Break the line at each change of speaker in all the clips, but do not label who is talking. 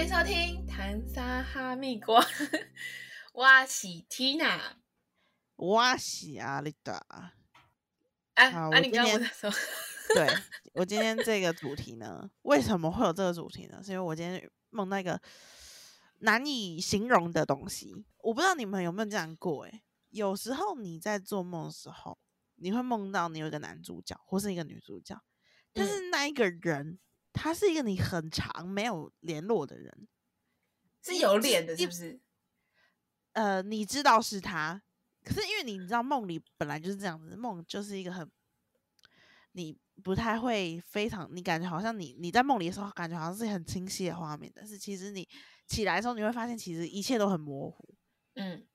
欢迎收听《唐沙哈密瓜》，我是 Tina。
我是阿丽达。
啊啊！
好我
你刚刚
今天
我在说，
对我今天这个主题呢，为什么会有这个主题呢？是因为我今天梦到一个难以形容的东西。我不知道你们有没有这样过、欸？有时候你在做梦的时候，你会梦到你有一个男主角或是一个女主角，但
嗯
是那一个人他是一个你很长没有联络的人，
是有脸的，
你
是不是？
呃，你知道是他，可是因为你知道梦里本来就是这样子，梦就是一个很你不太会非常，你感觉好像你你在梦里的时候，感觉好像是很清晰的画面，但是其实你起来的时候，你会发现其实一切都很模糊。
嗯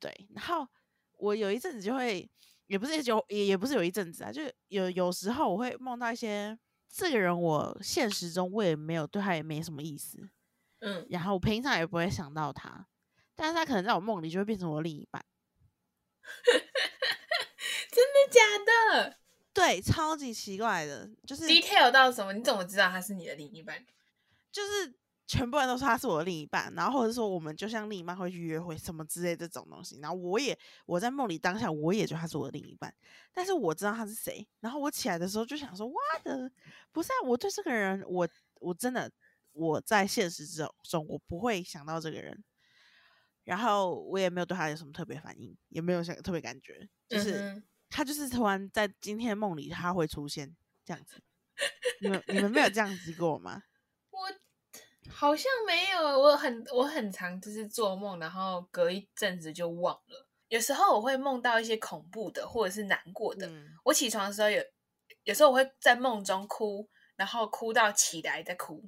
对，然后我有一阵子就会，也不是就也也不是有一阵子啊，就有有时候我会梦到一些这个人，我现实中我也没有对他也没什么意思，
嗯，
然后我平常也不会想到他，但是他可能在我梦里就会变成我另一半。
真的假的
对，超级奇怪的，就是
？detail 到什么？你怎么知道他是你的另一半？
就是全部人都说他是我的另一半，然后或者说我们就像另一半会去约会什么之类这种东西，然后我也我在梦里当下我也觉得他是我的另一半，但是我知道他是谁，然后我起来的时候就想说，哇的，不是啊，我对这个人，我我真的我在现实之中我不会想到这个人，然后我也没有对他有什么特别反应，也没有想特别感觉，就是。
嗯
他就是突然在今天梦里他会出现这样子，你们你们没有这样子过吗？
我好像没有，我很我很常就是做梦，然后隔一阵子就忘了。有时候我会梦到一些恐怖的或者是难过的。
嗯，
我起床的时候有，有时候我会在梦中哭，然后哭到起来再哭，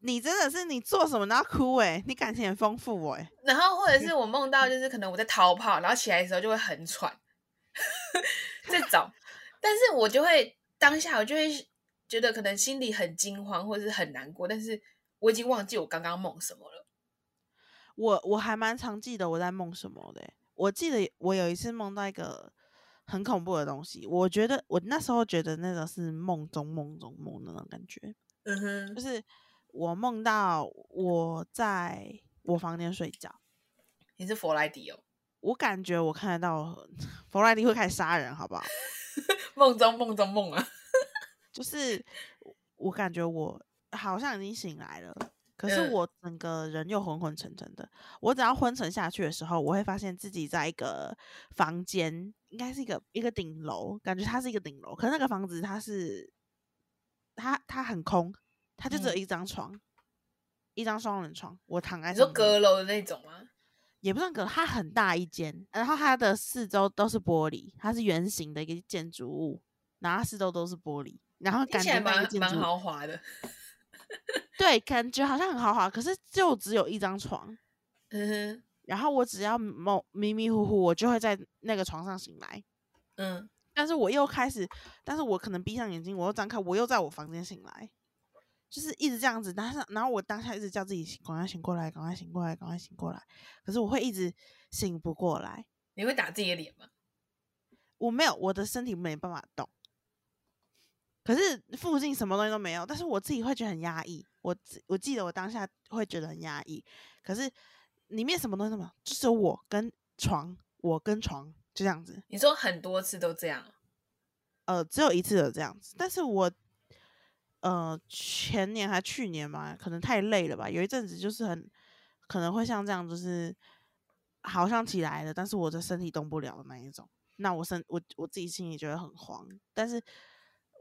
你真的是你做什么都要哭诶、你感情很丰富诶、
然后或者是 我梦到就是可能我在逃跑，然后起来的时候就会很喘，这种。但是我就会当下我就会觉得可能心里很惊慌或者是很难过，但是我已经忘记我刚刚梦什么了。
我我还蛮常记得我在梦什么的欸、我记得我有一次梦到一个很恐怖的东西，我觉得我那时候觉得那个是梦中梦中梦的那种感觉，
嗯哼
就，是我梦到我在我房间睡觉。
你是佛莱迪哦，
我感觉我看得到佛莱迪会开始杀人，好不好？
梦中梦中梦啊。
就是我我感觉我好像已经醒来了，可是
嗯
我整个人又昏昏沉沉的。我只要昏沉下去的时候，我会发现自己在一个房间，应该是一个一个顶楼，感觉它是一个顶楼，可是那个房子它是它它很空，它就只有
嗯
一张床，一张双人床，我躺在
你说阁楼的那种吗？
也不算阁，它很大一间，然后它的四周都是玻璃，它是圆形的一个建筑物，然后它四周都是玻璃，然后感觉
蛮蛮豪华的。
对，感觉好像很豪华，可是就只有一张床，
嗯哼，
然后我只要某迷迷糊糊，我就会在那个床上醒来，
嗯，
但是我又开始，但是我可能闭上眼睛，我又张开，我又在我房间醒来，就是一直这样子，但是然后我当下一直叫自己醒赶快醒过来，赶快醒过来，赶快醒过来，可是我会一直醒不过来，
你会打自己的脸吗？
我没有，我的身体没办法动，可是附近什么东西都没有，但是我自己会觉得很压抑。我我记得我当下会觉得很压抑，可是里面什么东西都没有，就只有我跟床，我跟床就这样子。
你说很多次都这样，
呃，只有一次有这样子，但是我呃前年还去年嘛，可能太累了吧，有一阵子就是很可能会像这样，就是好像起来了，但是我的身体动不了的那一种。那我身我我自己心里觉得很慌，但是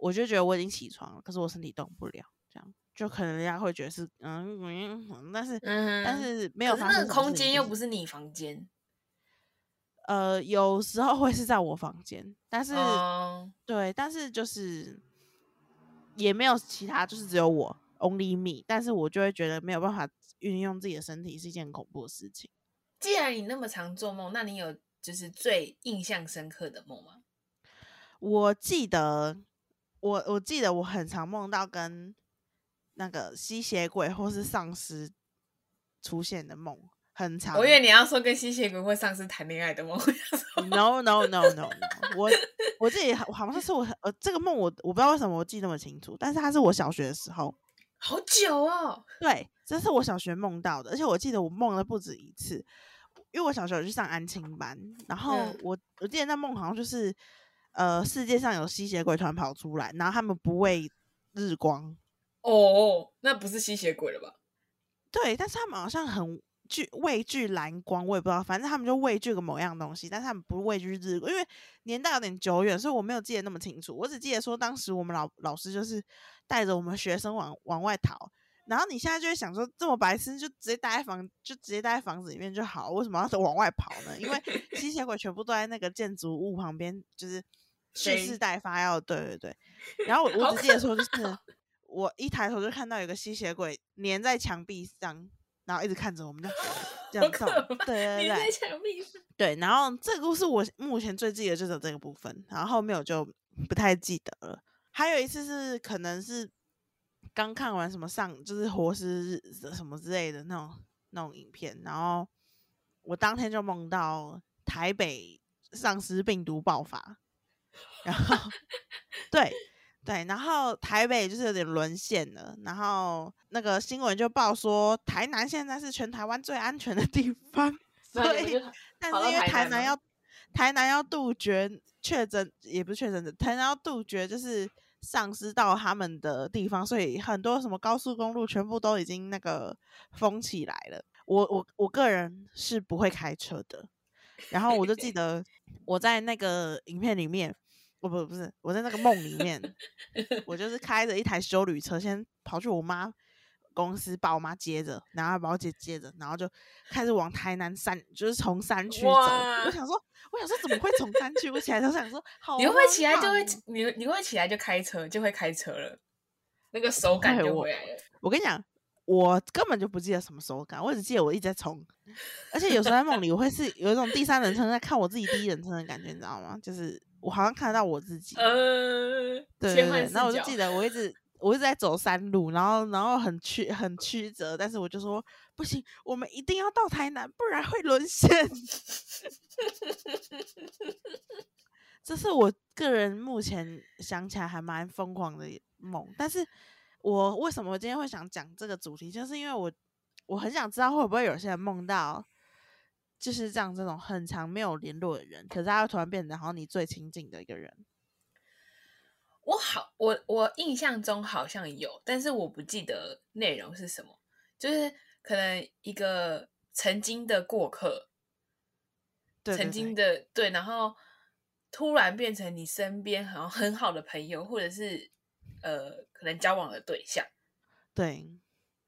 我就觉得我已经起床了，可是我身体动不了，这样就可能人家会觉得是嗯嗯，嗯但是、
嗯
但是没有
可是那个空间又不是你房间，
呃，有时候会是在我房间，但是、
哦，
对，但是就是也没有其他，就是只有我 only me，但是我就会觉得没有办法运用自己的身体是一件很恐怖的事情。
既然你那么常做梦，那你有就是最印象深刻的梦吗？
我记得，我我记得我很常梦到跟那个吸血鬼或是丧尸出现的梦，很长。
我以为你要说跟吸血鬼或丧尸谈恋爱的梦，
no no no no no，我我自己好好像是我呃这个梦我我不知道为什么我记那么清楚，但是它是我小学的时候，
好久哦。
对，这是我小学梦到的，而且我记得我梦了不止一次，因为我小学有去上安亲班，然后
嗯
我我记得那梦好像就是，呃，世界上有吸血鬼团跑出来，然后他们不畏日光，
哦，那不是吸血鬼了吧？
对，但是他们好像很惧畏惧蓝光，我也不知道，反正他们就畏惧个某样东西，但是他们不畏惧日光，因为年代有点久远，所以我没有记得那么清楚。我只记得说当时我们老老师就是带着我们学生往往外逃，然后你现在就会想说，这么白痴就直接待在房，就直接待在房子里面就好，为什么要往外跑呢？因为 吸血鬼全部都在那个建筑物旁边，就是蓄势待发要对对对。然后我 我只记得说就是。我一抬头就看到有个吸血鬼粘在墙壁上，然后一直看着我们，就这样
可
动。
怕
对对
你在
对
墙壁上。
对。然后这个故事我目前最记得就是这个部分，然后后面我就不太记得了。还有一次是可能是刚看完什么上就是活尸什么之类的那种那种影片，然后我当天就梦到台北丧尸病毒爆发，然后对。对，然后台北就是有点沦陷了，然后那个新闻就报说台南现在是全台湾最安全的地方，所以但是因为
台南
要台南要杜绝确诊，也不是确诊的，台南要杜绝就是丧尸到他们的地方，所以很多什么高速公路全部都已经那个封起来了。我我我个人是不会开车的，然后我就记 得我在那个影片里面。不不不是，我在那个梦里面，我就是开着一台修旅车，先跑去我妈公司把我妈接着，然后把我姐接着，然后就开始往台南山，就是从山区走。我想说，我想说怎么会从山区？我起来就想说，好
你会起来就会你你会起来就开车就会开车了，那个手感
会我
就回来了。
我跟你讲，我根本就不记得什么手感，我只记得我一直在冲，而且有时候在梦里，我会是有一种第三人称在看我自己第一人称的感觉，你知道吗？就是我好像看得到我自己。
呃，
对然后我就记得我一直我一直在走山路，然后然后很曲很曲折，但是我就说不行，我们一定要到台南，不然会沦陷。这是我个人目前想起来还蛮疯狂的梦，但是我为什么今天会想讲这个主题，就是因为我我很想知道会不会有些人梦到。就是这样，这种很长没有联络的人，可是他又突然变成好像你最亲近的一个人。
我好，我我印象中好像有，但是我不记得内容是什么，就是可能一个曾经的过客，
对对
曾经的对，然后突然变成你身边好像很好的朋友，或者是呃可能交往的对象，
对，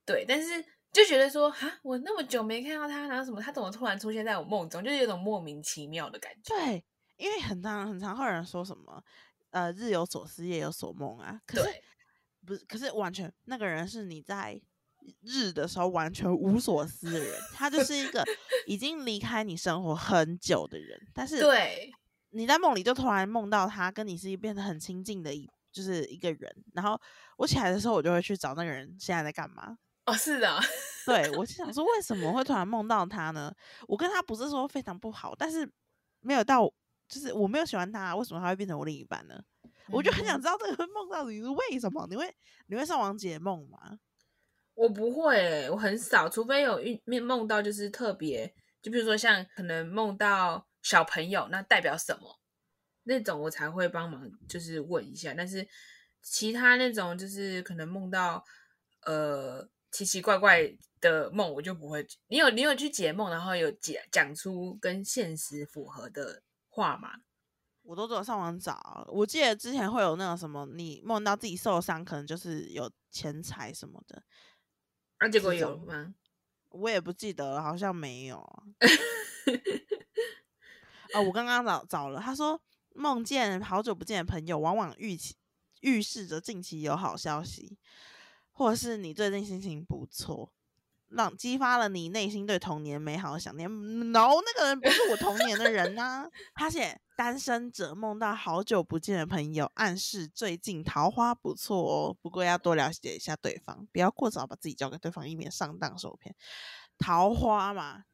对，但是就觉得说啊，我那么久没看到他，然后什么，他怎么突然出现在我梦中，就是有种莫名其妙的感觉。
对，因为很常很常会有人说什么，呃，日有所思，夜有所梦啊。可是
对
不是，可是完全那个人是你在日的时候完全无所思的人，他就是一个已经离开你生活很久的人，但是
对，
你在梦里就突然梦到他，跟你是一变得很亲近的一就是一个人。然后我起来的时候，我就会去找那个人现在在干嘛。
哦，是的，
对我就想说，为什么会突然梦到他呢？我跟他不是说非常不好，但是没有到，就是我没有喜欢他，为什么他会变成我另一半呢？我就很想
嗯
知道这个 梦到底是为什么？你会你会上网解梦吗？
我不会欸、我很少，除非有遇面梦到就是特别，就比如说像可能梦到小朋友，那代表什么那种，我才会帮忙就是问一下。但是其他那种就是可能梦到呃奇奇怪怪的梦，我就不会。你有你有去解梦，然后有解讲出跟现实符合的话吗？
我都只有上网找。我记得之前会有那种什么，你梦到自己受伤，可能就是有钱财什么的，
啊，结果有吗？
我也不记得了，好像没有啊。哦，我刚刚找找了，他说梦见好久不见的朋友，往往预期预示着近期有好消息，或者是你最近心情不错，让激发了你内心对童年美好的想念。No，那个人不是我童年的人呐、他写单身者梦到好久不见的朋友，暗示最近桃花不错哦，不过要多了解一下对方，不要过早把自己交给对方，以免上当受骗。桃花嘛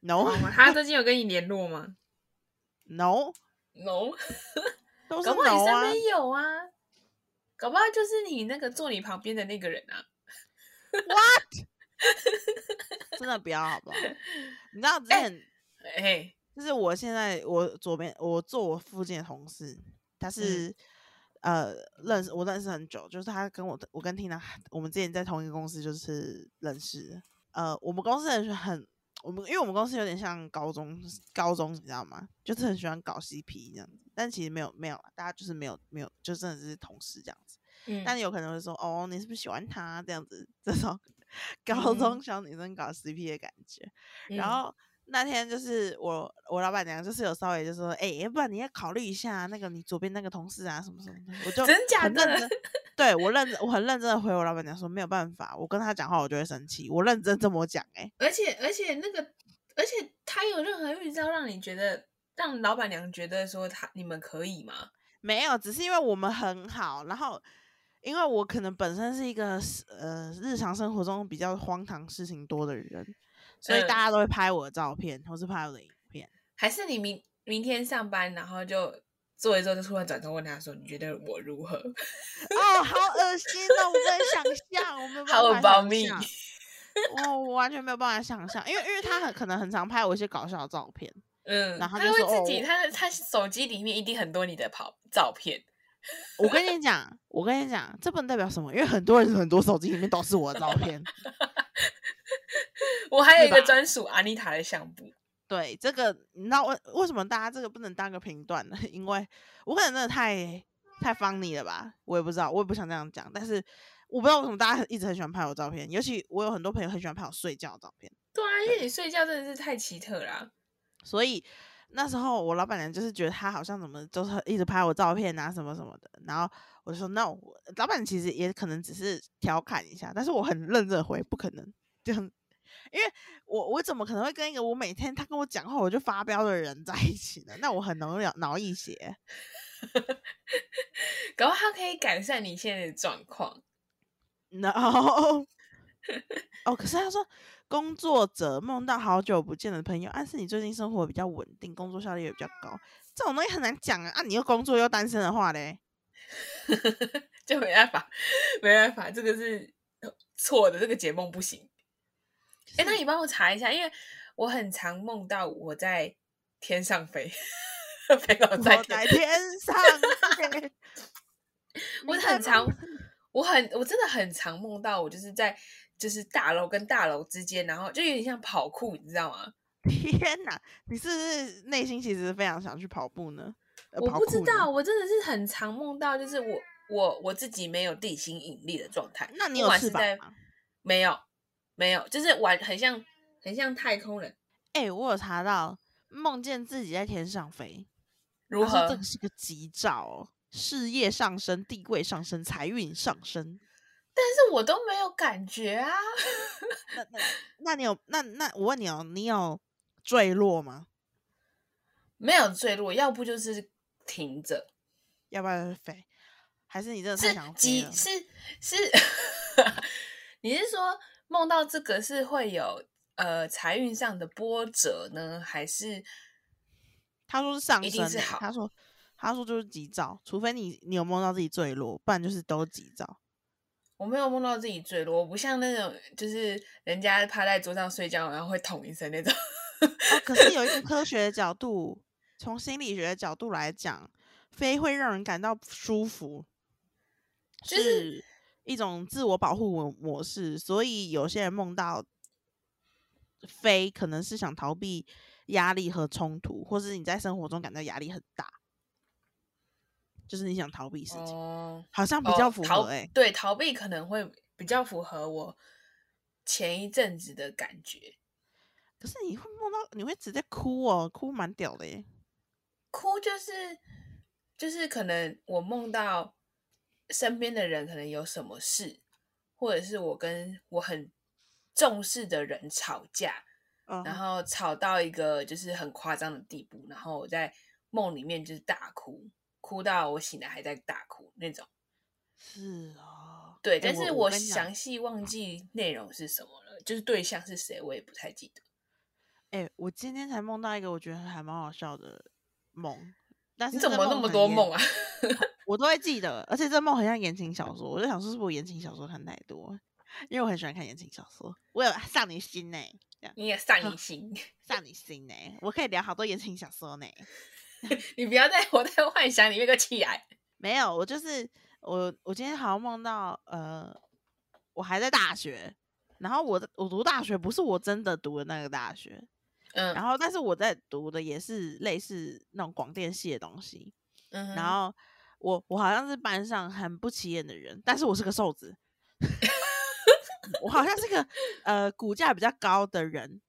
，no？
他最近有跟你联络吗 no，？No，
都是 no 啊。
身边有啊，搞不好就是你那个坐你旁边的那个人啊。
What？真的不要好不好？你知道之前
哎，
就是我现在我左边我坐我附近的同事，他是、呃认识我认识很久，就是他跟我我跟 Tina 我们之前在同一个公司就是认识。呃，我们公司人很我们因为我们公司有点像高中高中，你知道吗？就是很喜欢搞 CP 这样子，但其实没有没有，大家就是没有没有，就真的是同事这样子。
嗯，
但有可能会说哦，你是不是喜欢他这样子？这种高中小女生搞 CP 的感觉。然
嗯
后那天就是我我老板娘就是有稍微就说，哎、要不然你要考虑一下那个你左边那个同事啊什么什么的，我就
真假
认真，对我认真我很认真的回我老板娘说没有办法，我跟他讲话我就会生气，我认真这么讲、欸，
而且而且那个，而且他有任何预兆让你觉得让老板娘觉得说他你们可以吗？
没有，只是因为我们很好，然后因为我可能本身是一个呃日常生活中比较荒唐事情多的人，所以
嗯
大家都会拍我的照片或是拍我的影片。
还是你明明天上班，然后就做一做，就突然转头问他说：“你觉得我如何
哦，好恶心哦！我不能想象，我没有办法想？象。我我完全没有办法想象，因为因为他很可能很常拍我一些搞笑的照片，
嗯，
然后
他会自己，他他手机里面一定很多你的跑照片。
我跟你讲，我跟你讲，这不能代表什么，因为很多人很多手机里面都是我的照片。
我还有一个专属阿妮塔的相簿。
对，这个你知道为为什么大家这个不能当个评断呢？因为我可能真的太太 funny 了吧，我也不知道，我也不想这样讲，但是我不知道为什么大家一直很喜欢拍我照片，尤其我有很多朋友很喜欢拍我睡觉的照片，
对啊，因为你睡觉真的是太奇特啦、
所以那时候我老板娘就是觉得他好像怎么就是一直拍我照片啊什么什么的，然后我就说 no，我老板其实也可能只是调侃一下，但是我很认真地回，不可能这样。因为我我怎么可能会跟一个我每天他跟我讲话我就发飙的人在一起呢？那我很容易脑脑溢血。
搞不好它可以改善你现在的状况。
然后 哦，可是他说工作者梦到好久不见的朋友，暗示你最近生活比较稳定，工作效率也比较高。这种东西很难讲啊！啊，你又工作又单身的话嘞，
就没办法，没办法，这个是错的，这个解梦不行。哎、那 你帮我查一下，因为我很常梦到我在天上飞，飞到在
我在
天，
上飞。
我很常，我很我真的很常梦到我就是在就是大楼跟大楼之间，然后就有点像跑酷，你知道吗？
天哪！你是不是内心其实非常想去跑步呢？呃
我不知道，我真的是很常梦到，就是我我我自己没有地心引力的状态。
那你有翅膀吗？
没有，没有，就是玩很像很像太空人。
哎、我有查到，梦见自己在天上飞，
如何
这？个是个吉兆哦，事业上升、地位上升、财运上升。
但是我都没有感觉啊。
那那那你有那那我问你哦，你有坠落吗？
没有坠落，要不就是停着，
要不然飞？还是你真的太
是
想飞了？
几是是，你是说梦到这个是会有呃财运上的波折呢，还是
他说是上
一
升他说他说就是吉兆，除非你你有梦到自己坠落，不然就是都吉兆。
我没有梦到自己坠落？我不像那种就是人家趴在桌上睡觉，然后会捅一声那种。
哦，可是有一个 科学的角度，从心理学的角度来讲，飞会让人感到舒服，
就是
一种自我保护模模式。所以有些人梦到飞，可能是想逃避压力和冲突，或是你在生活中感到压力很大，就是你想逃避事情，
哦，
好像比较符
逃
合哎、
对，逃避可能会比较符合我前一阵子的感觉。
可是你会梦到，你会直接哭哦，哭蛮屌的耶。
哭就是就是可能我梦到身边的人可能有什么事，或者是我跟我很重视的人吵架，
嗯，
然后吵到一个就是很夸张的地步，然后我在梦里面就是大哭，哭到我醒来还在大哭那种。
是哦，
对，
哎
但是
我
详细忘记内容是什么了，就是对象是谁，我也不太记得。
哎、我今天才梦到一个我觉得还蛮好笑的梦，但是
你怎
这
么那么多梦啊？
我都会记得，而且这梦很像言情小说，我就想说是不是我言情小说看太多？因为我很喜欢看言情小说，我有上你心呢、这样
你也上你心，
上你心呢、我可以聊好多言情小说呢、
你不要再活在幻想里面个起来。
没有，我就是我，我今天好像梦到，呃，我还在大学，然后我的我读大学不是我真的读的那个大学，
嗯，
然后但是我在读的也是类似那种广电系的东西，
嗯
然后我我好像是班上很不起眼的人，但是我是个瘦子，我好像是个呃骨架比较高的人，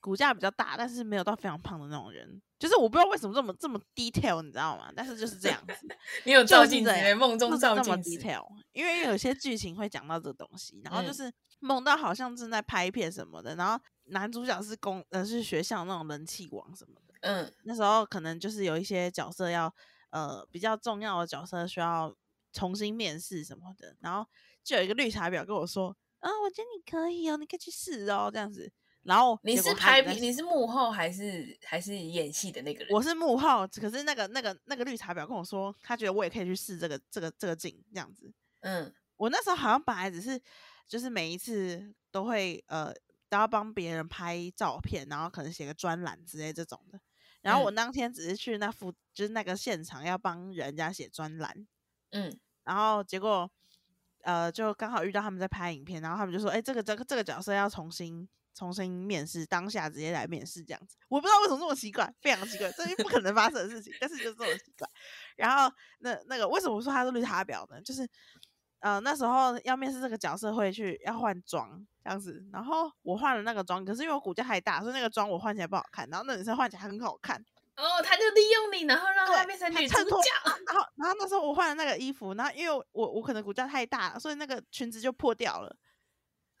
骨架比较大，但是没有到非常胖的那种人。就是我不知道为什么这么这么 detail，你知道吗？但是就是这样子，
你有
就是
照镜子，梦中照镜子。
detail。因为有些剧情会讲到这个东西，然后就
嗯
是梦到好像正在拍片什么的，然后男主角是公呃是学校那种人气王什么的。
嗯
那时候可能就是有一些角色要呃比较重要的角色需要重新面试什么的，然后就有一个绿茶婊跟我说，啊，我觉得你可以哦，你可以去试哦，这样子。然后
你是拍你是幕后还是还是演戏的那个人？
我是幕后，可是那个那个那个绿茶婊跟我说，他觉得我也可以去试这个这个这个镜这样子。
嗯
我那时候好像本来只是就是每一次都会呃都要帮别人拍照片，然后可能写个专栏之类这种的。然后我
嗯
当天只是去那附就是那个现场要帮人家写专栏，
嗯
然后结果呃就刚好遇到他们在拍影片，然后他们就说，哎、这个这个这个角色要重新。重新面试，当下直接来面试这样子，我不知道为什么这么奇怪，非常奇怪，这是不可能发生的事情，但是就是这么奇怪。然后那那个为什么说他是绿茶婊呢？就是呃那时候要面试这个角色会去要换装这样子，然后我换了那个妆，可是因为我骨架太大，所以那个妆我换起来不好看，然后那女生换起来很好看，
哦，他就利用你，然后让他
对
变成女主角。
然后然后那时候我换了那个衣服，然后因为我我我可能骨架太大了，所以那个裙子就破掉了。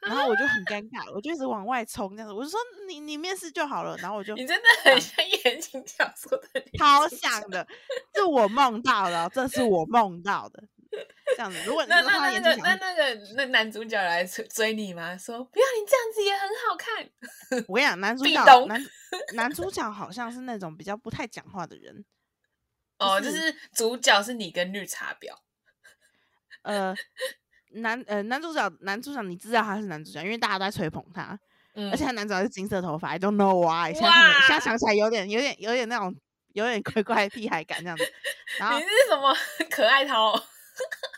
然后我就很尴尬，我就一直往外冲这样子。我就说你你面试就好了，然后我就
你真的很像言情小说的
超像的，是我梦到的哦，这是我梦到的。这样子，如果你
那那那个那个那男主角来追追你吗？说不要你这样子也很好看。
我跟你讲，男 主角男 男主角好像是那种比较不太讲话的人，
哦，
就
就是是主角是你跟绿茶婊。
呃，男呃男主角男主角你知道他是男主角，因为大家都在吹捧他，
嗯，
而且他男主角是金色头发，I don't know why，现在想起来有点有点有点那种有点 怪怪的屁孩感这样子，然后
你是什么可爱涛？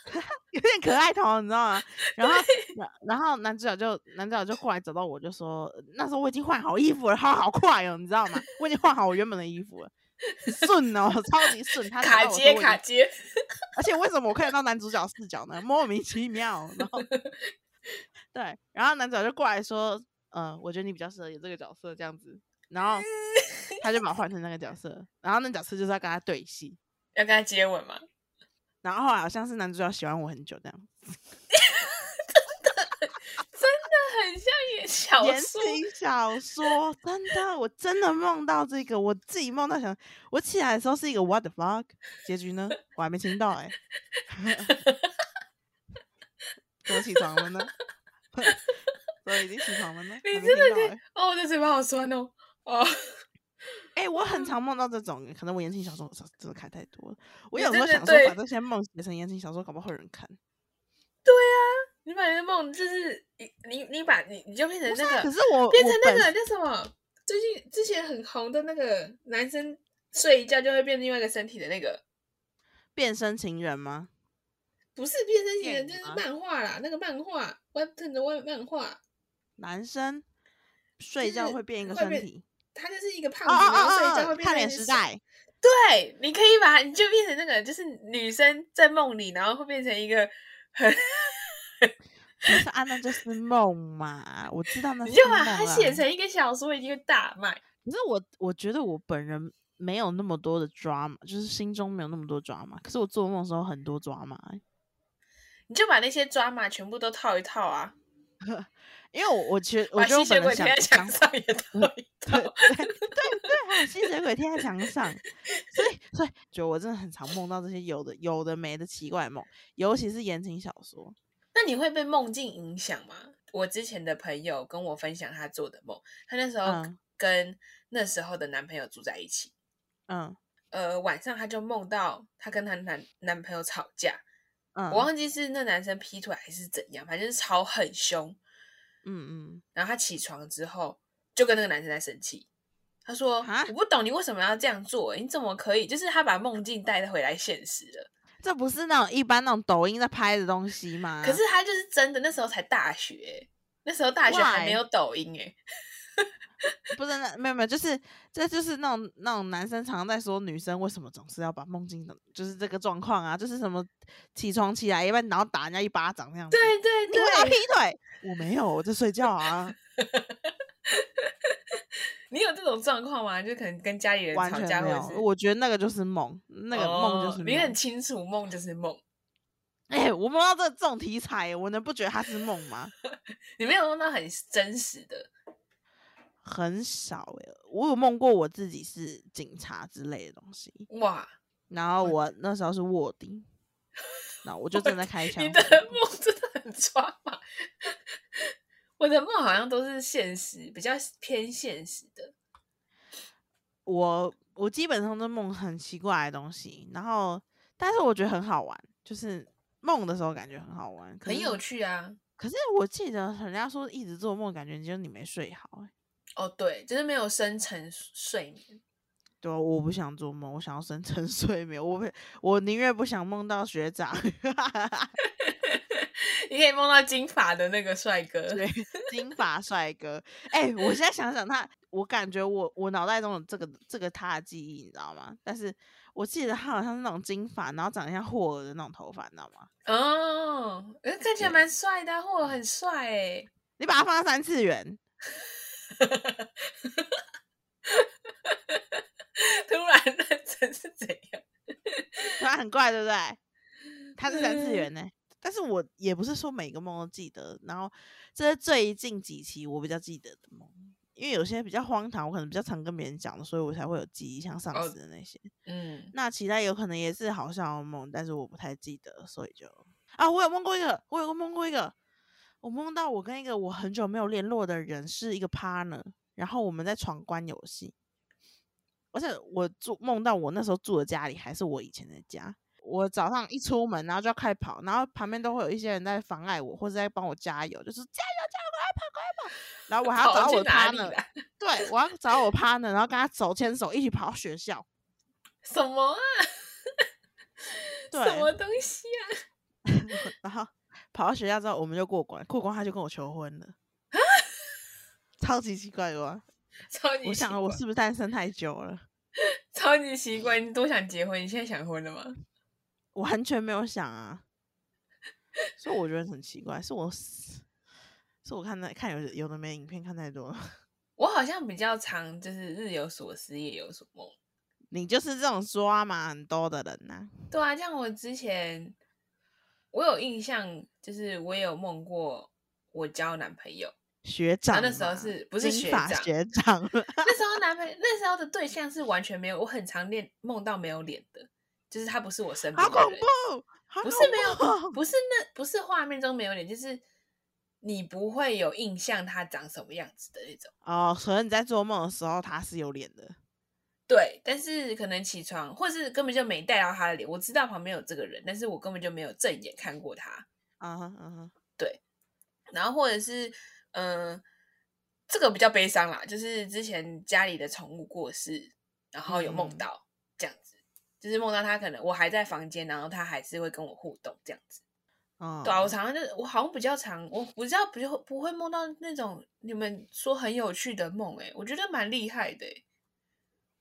有点可爱头，你知道吗？然后，然然后男主角就男主角就过来找到我，就说那时候我已经换好衣服了，他好快哦，你知道吗？我已经换好我原本的衣服了，顺哦，超级顺。他
卡接卡接。
而且为什么我看得到男主角视角呢？莫名其妙。然后，对，然后男主角就过来说，呃，我觉得你比较适合演这个角色，这样子。然后他就把我换成那个角色，然后那角色就是要跟他对戏。
要跟他接吻吗？
然后后来好像是男主角喜欢我很久这样。
很像演小
言。情小说，真的，我真的梦到这个，我自己梦到想，我起来的时候是一个 what the fuck，结局呢，我还没听到哎、怎么起床了呢？怎么已经起床了呢？
你真的
听
哦，我的嘴巴好酸哦。哦，
哎、我很 常梦到这种，可能我言情小说真的看太多了。我有时候想说把这些梦写成言情小说，搞不好会有人看。
对啊你把那个梦就是你你你把你你就变成那个
可是我
变成那个叫什么？最近之前很红的那个男生睡一觉就会变另外一个身体的那个，
变身情人吗？
不是变身情人，就是漫画啦，那个漫画 Webtoon 的漫漫画，
男生睡觉会变一个身体。
他就是一个胖
哦
子，然后睡觉会变成胖脸
时代。
对，你可以把你就变成那个，就是女生在梦里，然后会变成一个很，
不是啊，那就是梦嘛，我知道那是
你就把它写成一个小说，一定会大卖。
可是我我觉得我本人没有那么多的 drama，就是心中没有那么多 drama。可是我做梦的时候很多 drama，欸
你就把那些抓马全部都套一套啊，
因为我我觉得我
把
觉得我本人想
墙上也套一套。
对对对对，还有吸血鬼贴在墙上，所以所以觉得我真的很常梦到这些有的有的没的奇怪梦，尤其是言情小说。
那你会被梦境影响吗？我之前的朋友跟我分享他做的梦，他那时候
嗯
跟那时候的男朋友住在一起，
嗯
呃，晚上他就梦到他跟他男男朋友吵架，
嗯，
我忘记是那男生劈腿还是怎样，反正就是吵很凶。
嗯嗯，
然后他起床之后就跟那个男生在生气，他说
啊：“
我不懂你为什么要这样做，你怎么可以？就是他把梦境带回来现实了。
这不是那种一般那种抖音在拍的东西吗？
可是他就是真的，那时候才大学，那时候大学还没有抖音哎。
不是那没有没有，就是这就是那种那种男生常常在说女生为什么总是要把梦境的，就是这个状况啊，就是什么起床起来一般然后打人家一巴掌那样子。
对对
你为啥劈，腿？我没有，我在睡觉啊，
你有这种状况吗？就可能跟家里人
完
吵架。或者是
我觉得那个就是梦，那个梦就是
你很清楚梦就是梦，
哎、我梦到这这种题材，我能不觉得它是梦吗？
你没有梦到很真实的。
很少哎、我有梦过我自己是警察之类的东西，
哇，
然后我那时候是卧底，然后我就正在开枪
你。的梦真的很抓马。我的梦好像都是现实，比较偏现实的。
我我基本上都梦很奇怪的东西，然后但是我觉得很好玩，就是梦的时候感觉很好玩，
很有趣啊。
可是我记得人家说一直做梦，感觉就是你没睡好、欸。
哦，对，就是没有深层睡眠。
对啊，我不想做梦，我想要深层 睡眠。我不，我宁愿不想梦到学长。
你可以梦到金发的那个帅哥。
对，金发帅哥。哎、我现在想想他，我感觉我我脑袋中有这个这个他的记忆，你知道吗？但是我记得他好像是那种金发，然后长得像霍尔的那种头发，你知道吗？
哦，呃看起来
对
蛮帅的啊，或者很帅哎。
你把他放到三次元，
突然认真是怎样？
他很怪，对不对？他是三次元呢、但是我也不是说每个梦都记得，然后这是最近几期我比较记得的梦，因为有些比较荒唐，我可能比较常跟别人讲的，所以我才会有记忆，像上
哦
次的那些。
嗯，
那其他有可能也是好笑的梦，但是我不太记得，所以就啊，我有梦过一个，我有梦过一个，我梦到我跟一个我很久没有联络的人是一个 partner，然后我们在闯关游戏，而且我住梦到我那时候住的家里还是我以前的家。我早上一出门，然后就要开跑，然后旁边都会有一些人在妨碍我，或者在帮我加油，就是加油加油，快跑快跑！然后我还要 找我 partner，
啦？
对我要找我 partner，然后跟他手牵手一起跑到学校。
什么啊？
对，
什么东西啊？
然后跑到学校之后，我们就过关，过关他就跟我求婚了，超级奇怪的吧？
超级奇
我想了，我是不是单身太久了？
超级奇怪，你多想结婚？你现在想婚了吗？
完全没有想啊，所以我觉得很奇怪，是我是我看那看有有的没影片看太多了，
我好像比较常就是日有所思，夜有所梦。
你就是这种抓马很多的人呐、
对啊，像我之前我有印象，就是我也有梦过我交男朋友，
学长嘛，
那时候是不是学长
学长？
那时候男朋友那时候的对象是完全没有，我很常练梦到没有脸的，就是他不是我身边
好恐
的人，
怖，
不是没有，不是那不是画面中没有脸，就是你不会有印象他长什么样子的那种。
哦，可能你在做梦的时候他是有脸的，
对，但是可能起床，或是根本就没带到他的脸。我知道旁边有这个人，但是我根本就没有正眼看过他。
嗯哼嗯哼，
然后或者是，嗯、这个比较悲伤啦，就是之前家里的宠物过世，然后有梦
嗯
到这样子，就是梦到他可能我还在房间，然后他还是会跟我互动这样子。
哦，
对啊，我常常就是我好像比较常，我不知道不就不会梦到那种你们说很有趣的梦，诶，我觉得蛮厉害的诶，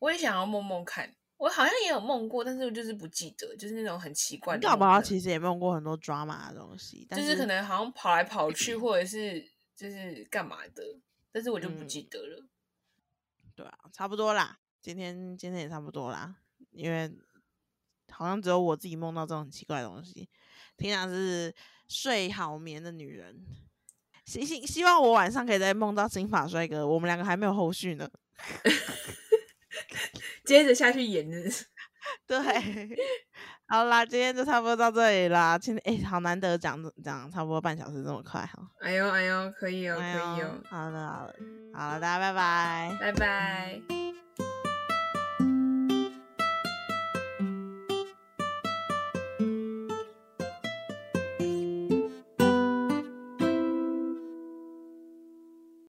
我也想要梦梦看。我好像也有梦过，但是我就是不记得，就是那种很奇怪
你搞不好
的梦可能
其实也梦过很多 drama 的东西，但
就是可能好像跑来跑去，或者是就是干嘛的，但是我就不
嗯
记得了。
对啊，差不多啦。今天今天也差不多啦，因为好像只有我自己梦到这种很奇怪的东西。平常是睡好眠的女人，希希希望我晚上可以再梦到金发帅哥。我们两个还没有后续呢。
接着下去演的，
对，好啦，今天就差不多到这里啦。今天哎、好难得讲讲差不多半小时这么快哈。
哎呦哎呦，可以哦，可以哦，
好了好了，好了，大家拜拜。
拜拜。